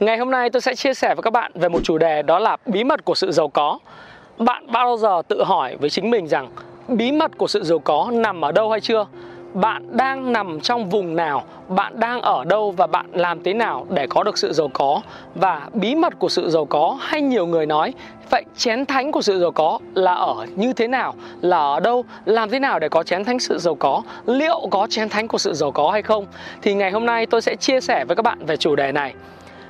Ngày hôm nay tôi sẽ chia sẻ với các bạn về một chủ đề đó là bí mật của sự giàu có. Bạn bao giờ tự hỏi với chính mình rằng bí mật của sự giàu có nằm ở đâu hay chưa? Bạn đang nằm trong vùng nào? Bạn đang ở đâu và bạn làm thế nào để có được sự giàu có? Và bí mật của sự giàu có hay nhiều người nói, Vậy chén thánh của sự giàu có là ở như thế nào? Là ở đâu? Làm thế nào để có chén thánh sự giàu có? Liệu có chén thánh của sự giàu có hay không? Thì ngày hôm nay tôi sẽ chia sẻ với các bạn về chủ đề này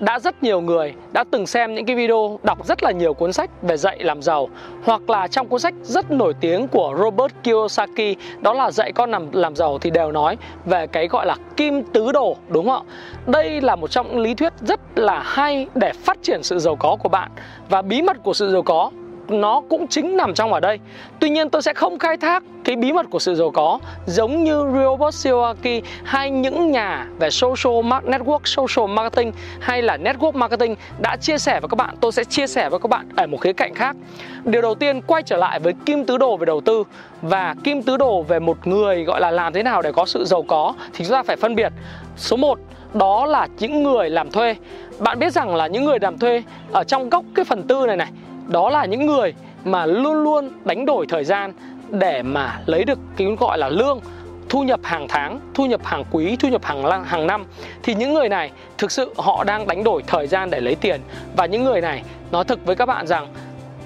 đã rất nhiều người đã từng xem những cái video đọc rất là nhiều cuốn sách về dạy làm giàu, hoặc là trong cuốn sách rất nổi tiếng của Robert Kiyosaki, đó là dạy con làm làm giàu thì đều nói về cái gọi là kim tứ đồ, đúng không ạ? Đây là một trong những lý thuyết rất là hay để phát triển sự giàu có của bạn và bí mật của sự giàu có nó cũng chính nằm trong ở đây. Tuy nhiên tôi sẽ không khai thác cái bí mật của sự giàu có giống như Robert Kiyosaki hay những nhà về social network, social marketing hay là network marketing đã chia sẻ với các bạn. Tôi sẽ chia sẻ với các bạn ở một khía cạnh khác. Điều đầu tiên quay trở lại với kim tứ đồ về đầu tư. Và kim tứ đồ về một người gọi là làm thế nào để có sự giàu có thì chúng ta phải phân biệt. Số 1 đó là những người làm thuê. Bạn biết rằng là những người làm thuê ở trong góc cái phần tư này này đó là những người mà luôn luôn đánh đổi thời gian để mà lấy được cái gọi là lương thu nhập hàng tháng, thu nhập hàng quý, thu nhập hàng hàng năm. Thì những người này thực sự họ đang đánh đổi thời gian để lấy tiền. Và những người này nói thực với các bạn rằng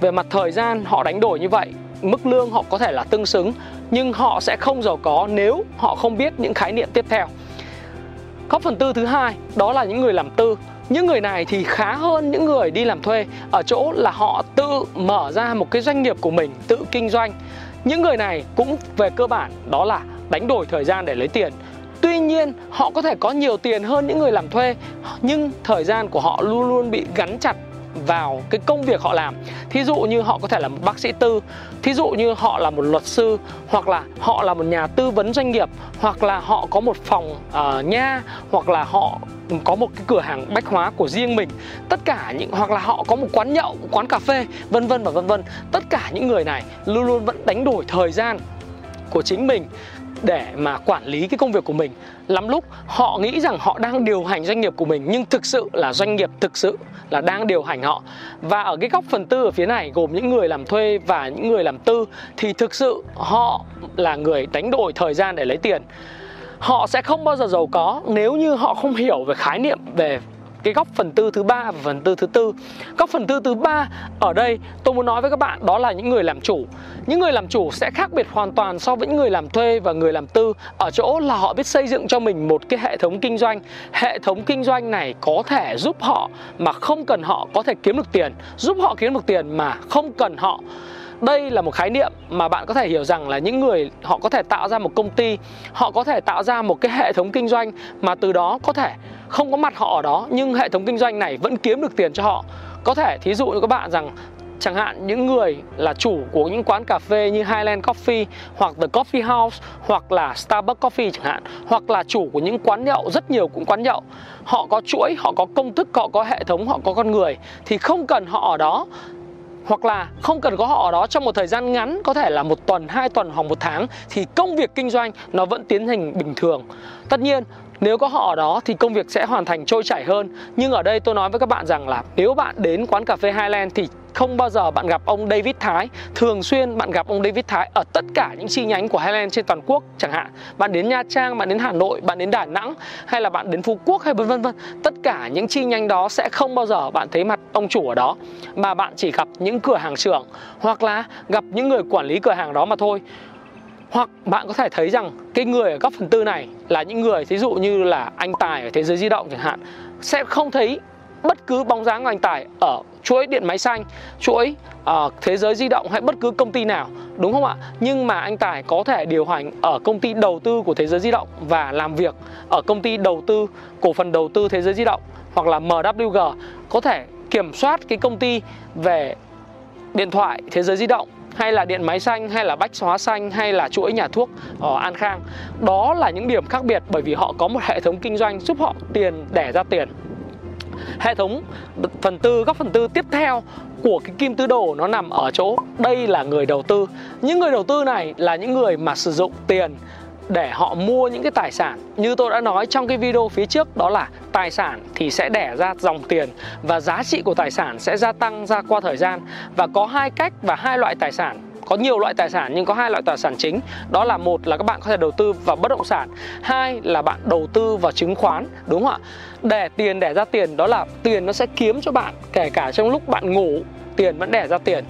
về mặt thời gian họ đánh đổi như vậy mức lương họ có thể là tương xứng nhưng họ sẽ không giàu có nếu họ không biết những khái niệm tiếp theo. Góc phần tư thứ hai đó là những người làm tư. Những người này thì khá hơn những người đi làm thuê. Ở chỗ là họ tự mở ra một cái doanh nghiệp của mình tự kinh doanh. Những người này cũng về cơ bản đó là đánh đổi thời gian để lấy tiền. Tuy nhiên, họ có thể có nhiều tiền hơn những người làm thuê, nhưng thời gian của họ luôn luôn bị gắn chặt vào cái công việc họ làm. Thí dụ như họ có thể là một bác sĩ tư thí dụ như họ là một luật sư hoặc là họ là một nhà tư vấn doanh nghiệp hoặc là họ có một phòng uh, nha hoặc là họ có một cái cửa hàng bách hóa của riêng mình. Tất cả những hoặc là họ có một quán nhậu một quán cà phê vân vân và vân vân. Tất cả những người này luôn luôn vẫn đánh đổi thời gian của chính mình để mà quản lý cái công việc của mình. Lắm lúc họ nghĩ rằng họ đang điều hành doanh nghiệp của mình, nhưng thực sự là doanh nghiệp thực sự là đang điều hành họ. Và ở cái góc phần tư ở phía này gồm những người làm thuê và những người làm tư, thì thực sự họ là người đánh đổi thời gian để lấy tiền. Họ sẽ không bao giờ giàu có nếu như họ không hiểu về khái niệm về cái góc phần tư thứ ba và phần tư thứ tư. Góc phần tư thứ ba ở đây tôi muốn nói với các bạn, đó là những người làm chủ. Những người làm chủ sẽ khác biệt hoàn toàn so với những người làm thuê và người làm tư. Ở chỗ là họ biết xây dựng cho mình một cái hệ thống kinh doanh. Hệ thống kinh doanh này có thể giúp họ mà không cần họ có thể kiếm được tiền. Giúp họ kiếm được tiền mà không cần họ đây là một khái niệm mà bạn có thể hiểu rằng là những người họ có thể tạo ra một công ty, họ có thể tạo ra một cái hệ thống kinh doanh mà từ đó có thể không có mặt họ ở đó, nhưng hệ thống kinh doanh này vẫn kiếm được tiền cho họ. Có thể thí dụ như các bạn rằng, chẳng hạn những người là chủ của những quán cà phê như Highland Coffee hoặc The Coffee House hoặc là Starbucks Coffee chẳng hạn, hoặc là chủ của những quán nhậu, rất nhiều cũng quán nhậu. Họ có chuỗi, họ có công thức, họ có hệ thống, họ có con người, thì không cần họ ở đó hoặc là không cần có họ ở đó trong một thời gian ngắn, có thể là một tuần, hai tuần hoặc một tháng, thì công việc kinh doanh nó vẫn tiến hành bình thường. Tất nhiên, nếu có họ ở đó thì công việc sẽ hoàn thành trôi chảy hơn. Nhưng ở đây tôi nói với các bạn rằng là nếu bạn đến quán cà phê Highland thì không bao giờ bạn gặp ông David Thái. Thường xuyên bạn gặp ông David Thái ở tất cả những chi nhánh của Highland trên toàn quốc, chẳng hạn. Bạn đến Nha Trang, bạn đến Hà Nội, bạn đến Đà Nẵng, hay là bạn đến Phú Quốc, hay vân vân vân. Tất cả những chi nhánh đó sẽ không bao giờ bạn thấy mặt ông chủ ở đó, mà bạn chỉ gặp những cửa hàng trưởng hoặc là gặp những người quản lý cửa hàng đó mà thôi. Hoặc bạn có thể thấy rằng cái người ở góc phần tư này là những người, thí dụ như là anh Tài ở thế giới di động chẳng hạn, sẽ không thấy bất cứ bóng dáng của anh Tài ở chuỗi điện máy xanh chuỗi uh, thế giới di động hay bất cứ công ty nào đúng không ạ? Nhưng mà anh Tài có thể điều hành ở công ty đầu tư của thế giới di động và làm việc ở công ty đầu tư cổ phần đầu tư thế giới di động hoặc là MWG có thể kiểm soát cái công ty về điện thoại thế giới di động hay là điện máy xanh hay là bách hóa xanh hay là chuỗi nhà thuốc ở An Khang. Đó là những điểm khác biệt bởi vì họ có một hệ thống kinh doanh giúp họ tiền đẻ ra tiền hệ thống phần tư góc phần tư tiếp theo của cái kim tứ đồ nó nằm ở chỗ đây là người đầu tư. Những người đầu tư này là những người mà sử dụng tiền để họ mua những cái tài sản. Như tôi đã nói trong cái video phía trước, đó là tài sản thì sẽ đẻ ra dòng tiền và giá trị của tài sản sẽ gia tăng ra qua thời gian. Và có hai cách và hai loại tài sản, có nhiều loại tài sản nhưng có hai loại tài sản chính. Đó là một là các bạn có thể đầu tư vào bất động sản, hai là bạn đầu tư vào chứng khoán, đúng không ạ? Để tiền, đẻ ra tiền, đó là tiền nó sẽ kiếm cho bạn, kể cả trong lúc bạn ngủ, tiền vẫn đẻ ra tiền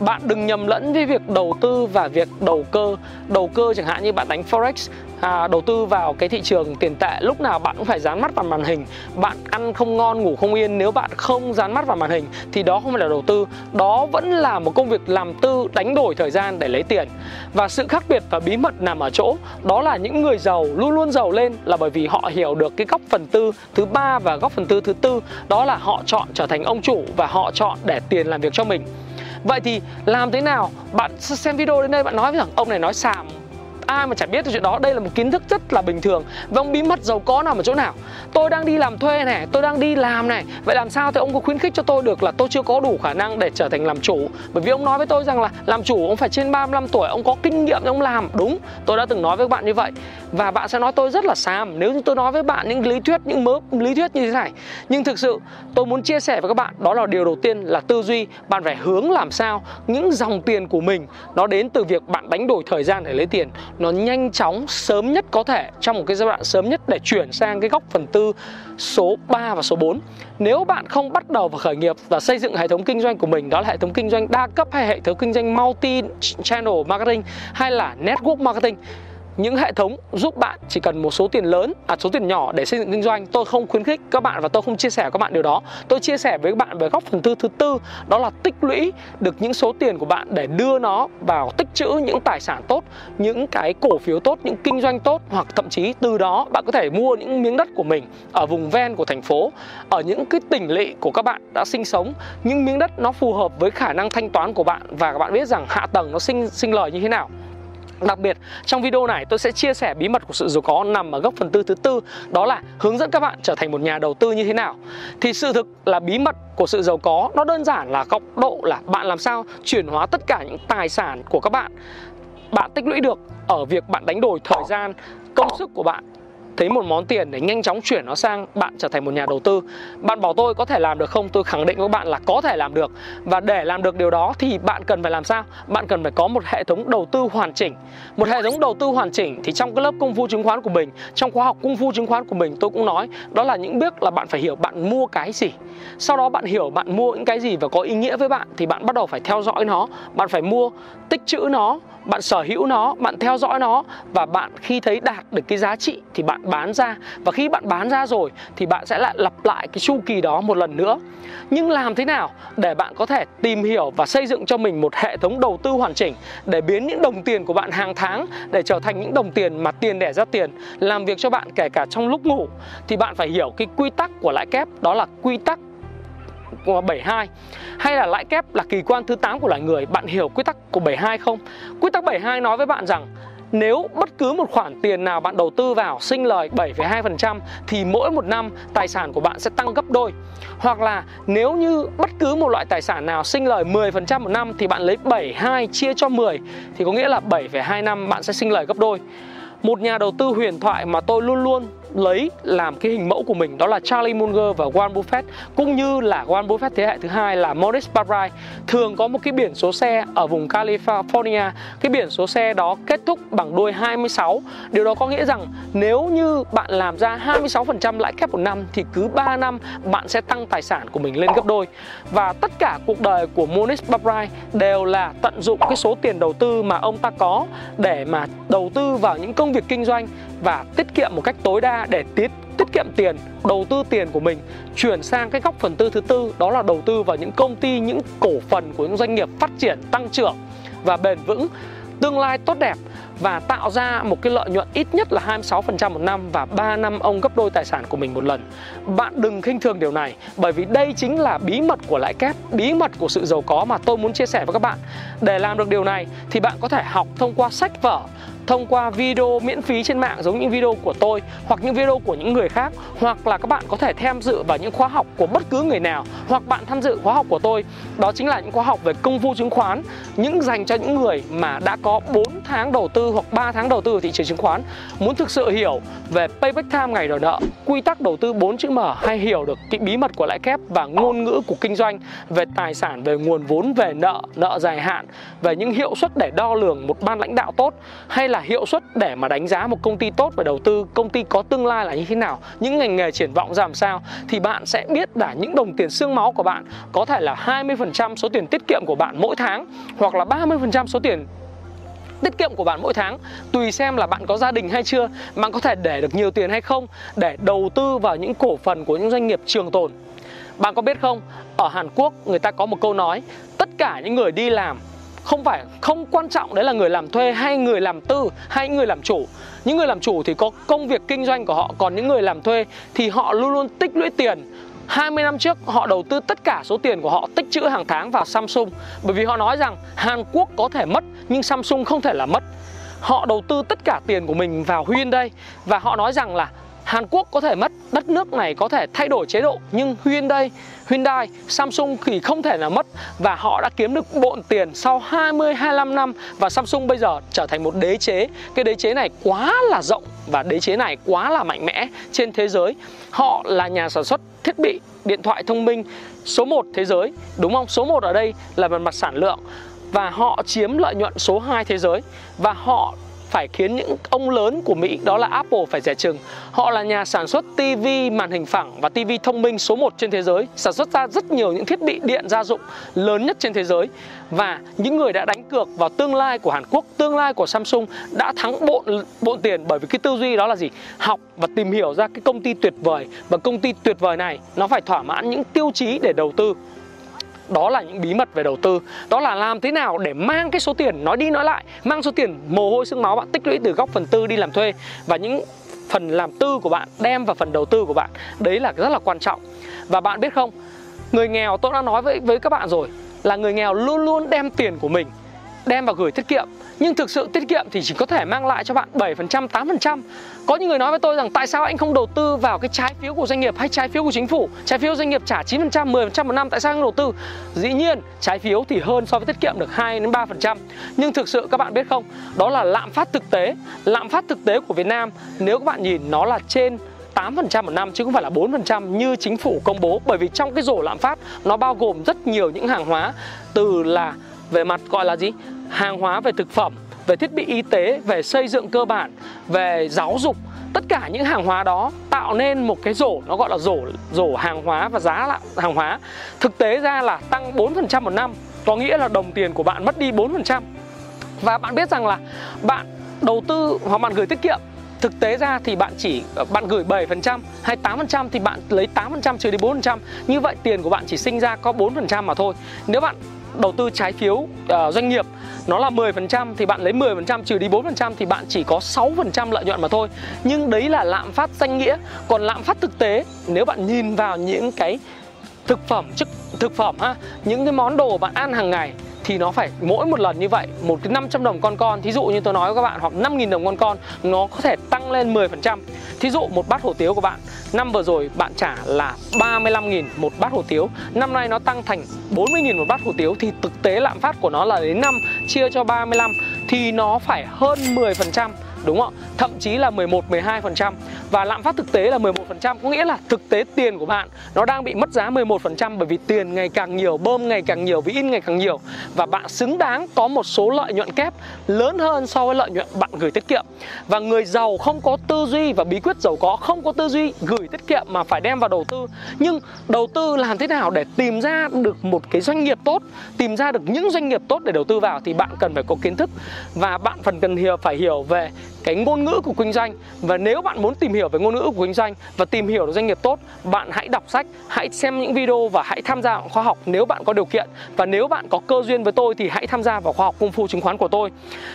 bạn đừng nhầm lẫn với việc đầu tư và việc đầu cơ. Đầu cơ chẳng hạn như bạn đánh forex à, đầu tư vào cái thị trường tiền tệ lúc nào bạn cũng phải dán mắt vào màn hình. Bạn ăn không ngon ngủ không yên nếu bạn không dán mắt vào màn hình thì đó không phải là đầu tư. Đó vẫn là một công việc làm tư đánh đổi thời gian để lấy tiền. Và sự khác biệt và bí mật nằm ở chỗ đó là những người giàu luôn luôn giàu lên là bởi vì họ hiểu được cái góc phần tư thứ ba và góc phần tư thứ tư. Đó là họ chọn trở thành ông chủ và họ chọn để tiền làm việc cho mình. Vậy thì làm thế nào? Bạn xem video đến đây, bạn nói với rằng Ông này, nói xàm ai mà chả biết chuyện đó. Đây là một kiến thức rất là bình thường và ông bí mật giàu có nằm ở chỗ nào. Tôi đang đi làm thuê này, tôi đang đi làm này. Vậy làm sao thì ông có khuyến khích cho tôi được là tôi chưa có đủ khả năng để trở thành làm chủ? Bởi vì ông nói với tôi rằng là làm chủ ông phải trên 35 tuổi, ông có kinh nghiệm ông làm. Đúng, tôi đã từng nói với bạn như vậy. Và bạn sẽ nói tôi rất là xàm. Nếu như tôi nói với bạn những lý thuyết, những mớ lý thuyết như thế này. Nhưng thực sự, tôi muốn chia sẻ với các bạn, đó là điều đầu tiên là tư duy. Bạn phải hướng làm sao những dòng tiền của mình nó đến từ việc bạn đánh đổi thời gian để lấy tiền nó nhanh chóng, sớm nhất có thể, trong một cái giai đoạn sớm nhất để chuyển sang cái góc phần tư số 3 và số 4. Nếu bạn không bắt đầu và khởi nghiệp và xây dựng hệ thống kinh doanh của mình, đó là hệ thống kinh doanh đa cấp hay hệ thống kinh doanh multi channel marketing hay là network marketing những hệ thống giúp bạn chỉ cần một số tiền lớn à số tiền nhỏ để xây dựng kinh doanh. Tôi không khuyến khích các bạn và tôi không chia sẻ các bạn điều đó. Tôi chia sẻ với các bạn về góc phần tư thứ tư, đó là tích lũy được những số tiền của bạn để đưa nó vào tích trữ những tài sản tốt, những cái cổ phiếu tốt, những kinh doanh tốt, hoặc thậm chí từ đó bạn có thể mua những miếng đất của mình ở vùng ven của thành phố, ở những cái tỉnh lỵ của các bạn đã sinh sống. Những miếng đất nó phù hợp với khả năng thanh toán của bạn và các bạn biết rằng hạ tầng nó sinh sinh lời như thế nào. Đặc biệt trong video này tôi sẽ chia sẻ bí mật của sự giàu có nằm ở góc phần tư thứ tư Đó là hướng dẫn các bạn trở thành một nhà đầu tư như thế nào. Thì sự thực là bí mật của sự giàu có nó đơn giản là góc độ là bạn làm sao chuyển hóa tất cả những tài sản của các bạn. Bạn tích lũy được ở việc bạn đánh đổi thời gian, công sức của bạn thấy một món tiền để nhanh chóng chuyển nó sang bạn trở thành một nhà đầu tư. Bạn bảo tôi có thể làm được không? Tôi khẳng định với bạn là có thể làm được. Và để làm được điều đó thì bạn cần phải làm sao? Bạn cần phải có một hệ thống đầu tư hoàn chỉnh. Một hệ thống đầu tư hoàn chỉnh thì trong cái lớp công phu chứng khoán của mình, trong khóa học công phu chứng khoán của mình tôi cũng nói, đó là những bước là bạn phải hiểu bạn mua cái gì. Sau đó bạn hiểu bạn mua những cái gì và có ý nghĩa với bạn thì bạn bắt đầu phải theo dõi nó, bạn phải mua, tích trữ nó, bạn sở hữu nó, bạn theo dõi nó. Và bạn khi thấy đạt được cái giá trị thì bạn bán ra. Và khi bạn bán ra rồi thì bạn sẽ lại lặp lại cái chu kỳ đó một lần nữa. Nhưng làm thế nào để bạn có thể tìm hiểu và xây dựng cho mình một hệ thống đầu tư hoàn chỉnh để biến những đồng tiền của bạn hàng tháng để trở thành những đồng tiền mà tiền đẻ ra tiền, làm việc cho bạn kể cả trong lúc ngủ, thì bạn phải hiểu cái quy tắc của lãi kép, đó là quy tắc 72 hay là lãi kép là kỳ quan thứ 8 của loài người, bạn hiểu quy tắc của 72 không? Quy tắc 72 nói với bạn rằng nếu bất cứ một khoản tiền nào bạn đầu tư vào sinh lời 7,2% thì mỗi một năm tài sản của bạn sẽ tăng gấp đôi. Hoặc là nếu như bất cứ một loại tài sản nào sinh lời 10% một năm thì bạn lấy 72 chia cho 10 thì có nghĩa là 7,2 năm bạn sẽ sinh lời gấp đôi. Một nhà đầu tư huyền thoại mà tôi luôn luôn lấy làm cái hình mẫu của mình, đó là Charlie Munger và Warren Buffett, cũng như là Warren Buffett thế hệ thứ hai là Maurice Barrai thường có một cái biển số xe ở vùng California. Cái biển số xe đó kết thúc bằng đuôi 26 điều đó có nghĩa rằng nếu như bạn làm ra 26% lãi kép một năm, thì cứ 3 năm bạn sẽ tăng tài sản của mình lên gấp đôi. Và tất cả cuộc đời của Maurice Barrai đều là tận dụng cái số tiền đầu tư mà ông ta có để mà đầu tư vào những công việc kinh doanh và tiết kiệm một cách tối đa để tiết tiết kiệm tiền, đầu tư tiền của mình chuyển sang cái góc phần tư thứ tư đó là đầu tư vào những công ty, những cổ phần của những doanh nghiệp phát triển, tăng trưởng và bền vững, tương lai tốt đẹp và tạo ra một cái lợi nhuận ít nhất là 26% một năm và 3 năm ông gấp đôi tài sản của mình một lần. Bạn đừng khinh thường điều này bởi vì đây chính là bí mật của lãi kép, bí mật của sự giàu có mà tôi muốn chia sẻ với các bạn. Để làm được điều này thì bạn có thể học thông qua sách vở, thông qua video miễn phí trên mạng giống những video của tôi hoặc những video của những người khác, hoặc là các bạn có thể tham dự vào những khóa học của bất cứ người nào, hoặc bạn tham dự khóa học của tôi. Đó chính là những khóa học về công phu chứng khoán, những dành cho những người mà đã có 4 tháng đầu tư hoặc 3 tháng đầu tư ở thị trường chứng khoán. Muốn thực sự hiểu về payback time ngày đòi nợ, quy tắc đầu tư 4 chữ M, hay hiểu được cái bí mật của lãi kép và ngôn ngữ của kinh doanh về tài sản, về nguồn vốn, về nợ nợ dài hạn, về những hiệu suất để đo lường một ban lãnh đạo tốt, hay là là hiệu suất để mà đánh giá một công ty tốt về đầu tư, công ty có tương lai là như thế nào, những ngành nghề triển vọng ra làm sao, thì bạn sẽ biết là những đồng tiền xương máu của bạn có thể là 20% số tiền tiết kiệm của bạn mỗi tháng hoặc là 30% số tiền tiết kiệm của bạn mỗi tháng, tùy xem là bạn có gia đình hay chưa, bạn có thể để được nhiều tiền hay không, để đầu tư vào những cổ phần của những doanh nghiệp trường tồn. Bạn có biết không, ở Hàn Quốc người ta có một câu nói, tất cả những người đi làm không phải không quan trọng đấy là người làm thuê hay người làm tư hay người làm chủ. Những người làm chủ thì có công việc kinh doanh của họ còn những người làm thuê thì họ luôn luôn tích lũy tiền. 20 năm trước họ đầu tư tất cả số tiền của họ tích trữ hàng tháng vào Samsung. Bởi vì họ nói rằng Hàn Quốc có thể mất nhưng Samsung không thể là mất. Họ đầu tư tất cả tiền của mình vào Hyundai Và họ nói rằng là Hàn Quốc có thể mất, đất nước này có thể thay đổi chế độ Nhưng Hyundai, Hyundai, Samsung thì không thể nào mất Và họ đã kiếm được bộn tiền sau 20-25 năm Và Samsung bây giờ trở thành một đế chế Cái đế chế này quá là rộng và đế chế này quá là mạnh mẽ trên thế giới Họ là nhà sản xuất thiết bị điện thoại thông minh số 1 thế giới Đúng không? Số 1 ở đây là về mặt sản lượng và họ chiếm lợi nhuận số 2 thế giới và họ phải khiến những ông lớn của Mỹ đó là Apple phải rẻ chừng. Họ là nhà sản xuất TV màn hình phẳng và TV thông minh số 1 trên thế giới, sản xuất ra rất nhiều những thiết bị điện gia dụng lớn nhất trên thế giới. Và những người đã đánh cược vào tương lai của Hàn Quốc, tương lai của Samsung đã thắng bộn bộn tiền bởi vì cái tư duy đó là gì? Học và tìm hiểu ra cái công ty tuyệt vời và công ty tuyệt vời này nó phải thỏa mãn những tiêu chí để đầu tư đó là những bí mật về đầu tư. Đó là làm thế nào để mang cái số tiền, nói đi nói lại, mang số tiền mồ hôi xương máu bạn tích lũy từ góc phần tư đi làm thuê. Và những phần làm tư của bạn, đem vào phần đầu tư của bạn, đấy là rất là quan trọng. Và bạn biết không, người nghèo, tôi đã nói với với các bạn rồi, là người nghèo luôn luôn đem tiền của mình, đem vào gửi tiết kiệm nhưng thực sự tiết kiệm thì chỉ có thể mang lại cho bạn 7%, 8% Có những người nói với tôi rằng tại sao anh không đầu tư vào cái trái phiếu của doanh nghiệp hay trái phiếu của chính phủ? Trái phiếu doanh nghiệp trả 9%, 10% một năm tại sao anh đầu tư? Dĩ nhiên trái phiếu thì hơn so với tiết kiệm được 2 đến 3% Nhưng thực sự các bạn biết không? Đó là lạm phát thực tế. Lạm phát thực tế của Việt Nam nếu các bạn nhìn nó là trên 8% một năm chứ không phải là 4% như chính phủ công bố. Bởi vì trong cái rổ lạm phát nó bao gồm rất nhiều những hàng hóa từ là về mặt gọi là gì? Hàng hóa về thực phẩm, về thiết bị y tế, về xây dựng cơ bản, về giáo dục tất cả những hàng hóa đó tạo nên một cái rổ, nó gọi là rổ rổ hàng hóa và giá là hàng hóa thực tế ra là tăng 4% một năm, có nghĩa là đồng tiền của bạn mất đi 4% và bạn biết rằng là bạn đầu tư hoặc bạn gửi tiết kiệm, thực tế ra thì bạn chỉ, bạn gửi 7% hay 8% thì bạn lấy 8% trừ đi 4%. Như vậy tiền của bạn chỉ sinh ra có 4% mà thôi. Nếu bạn đầu tư trái phiếu uh, doanh nghiệp nó là 10% thì bạn lấy 10% trừ đi 4% thì bạn chỉ có 6% lợi nhuận mà thôi. Nhưng đấy là lạm phát danh nghĩa. Còn lạm phát thực tế nếu bạn nhìn vào những cái thực phẩm chức thực phẩm ha, những cái món đồ bạn ăn hàng ngày thì nó phải, mỗi một lần như vậy, một cái 500 đồng con con, thí dụ như tôi nói với các bạn, hoặc 5.000 đồng con con, nó có thể tăng lên 10% thí dụ một bát hủ tiếu của bạn, năm vừa rồi bạn trả là 35.000 một bát hủ tiếu, năm nay nó tăng thành 40.000 một bát hủ tiếu, thì thực tế lạm phát của nó là đến năm, chia cho 35 thì nó phải hơn 10% đúng không ạ Thậm chí là 11 12% và lạm phát thực tế là 11% có nghĩa là thực tế tiền của bạn nó đang bị mất giá 11% bởi vì tiền ngày càng nhiều, bơm ngày càng nhiều, vì in ngày càng nhiều và bạn xứng đáng có một số lợi nhuận kép lớn hơn so với lợi nhuận bạn gửi tiết kiệm. Và người giàu không có tư duy và bí quyết giàu có không có tư duy gửi tiết kiệm mà phải đem vào đầu tư. Nhưng đầu tư làm thế nào để tìm ra được một cái doanh nghiệp tốt, tìm ra được những doanh nghiệp tốt để đầu tư vào thì bạn cần phải có kiến thức và bạn phần cần hiểu phải hiểu về cái ngôn ngữ của kinh doanh và nếu bạn muốn tìm hiểu về ngôn ngữ của kinh doanh và tìm hiểu được doanh nghiệp tốt, bạn hãy đọc sách, hãy xem những video và hãy tham gia vào khóa học nếu bạn có điều kiện. Và nếu bạn có cơ duyên với tôi thì hãy tham gia vào khóa học công phu chứng khoán của tôi.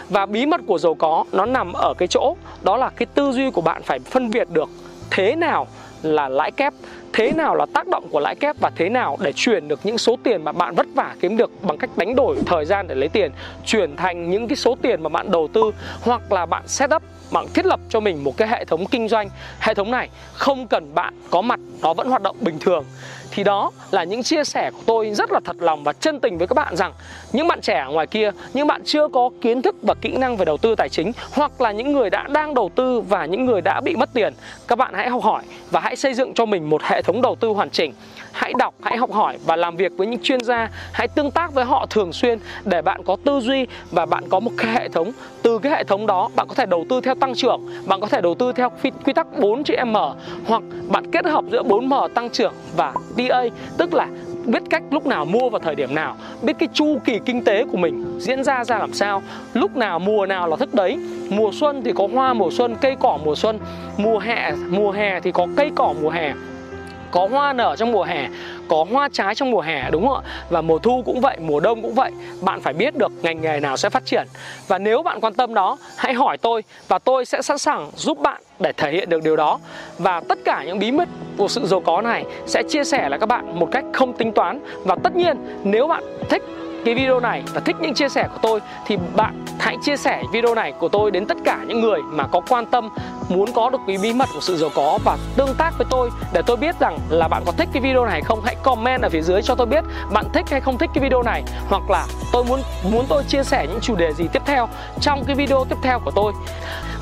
Và bí mật của giàu có nó nằm ở cái chỗ, đó là cái tư duy của bạn phải phân biệt được thế nào là lãi kép thế nào là tác động của lãi kép và thế nào để chuyển được những số tiền mà bạn vất vả kiếm được bằng cách đánh đổi thời gian để lấy tiền, chuyển thành những cái số tiền mà bạn đầu tư hoặc là bạn set up, bạn thiết lập cho mình một cái hệ thống kinh doanh? Hệ thống này không cần bạn có mặt, nó vẫn hoạt động bình thường thì đó là những chia sẻ của tôi rất là thật lòng và chân tình với các bạn rằng những bạn trẻ ở ngoài kia, những bạn chưa có kiến thức và kỹ năng về đầu tư tài chính hoặc là những người đã đang đầu tư và những người đã bị mất tiền, các bạn hãy học hỏi và hãy xây dựng cho mình một hệ thống đầu tư hoàn chỉnh. Hãy đọc, hãy học hỏi và làm việc với những chuyên gia. Hãy tương tác với họ thường xuyên để bạn có tư duy và bạn có một cái hệ thống từ cái hệ thống đó, bạn có thể đầu tư theo tăng trưởng, bạn có thể đầu tư theo quy tắc 4 chữ M, hoặc bạn kết hợp giữa 4M tăng trưởng và DA tức là biết cách lúc nào mua vào thời điểm nào, biết cái chu kỳ kinh tế của mình diễn ra ra làm sao. Lúc nào mùa nào là thức đấy. Mùa xuân thì có hoa, mùa xuân, cây cỏ, mùa xuân. Mùa hè mùa hè thì có cây cỏ, mùa hè có hoa nở trong mùa hè, có hoa trái trong mùa hè, đúng không ạ? Và mùa thu cũng vậy, mùa đông cũng vậy. Bạn phải biết được ngành nghề nào sẽ phát triển. Và nếu bạn quan tâm đó, hãy hỏi tôi và tôi sẽ sẵn sàng giúp bạn để thể hiện được điều đó. Và tất cả những bí mật của sự giàu có này sẽ chia sẻ lại các bạn một cách không tính toán. Và tất nhiên, nếu bạn thích cái video này và thích những chia sẻ của tôi thì bạn hãy chia sẻ video này của tôi đến tất cả những người mà có quan tâm, muốn có được cái bí mật của sự giàu có và tương tác với tôi để tôi biết rằng là bạn có thích cái video này không. Hãy comment ở phía dưới cho tôi biết bạn thích hay không thích cái video này hoặc là tôi muốn muốn tôi chia sẻ những chủ đề gì tiếp theo trong cái video tiếp theo của tôi.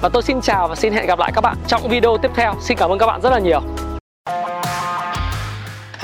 Và tôi xin chào và xin hẹn gặp lại các bạn trong video tiếp theo. Xin cảm ơn các bạn rất là nhiều.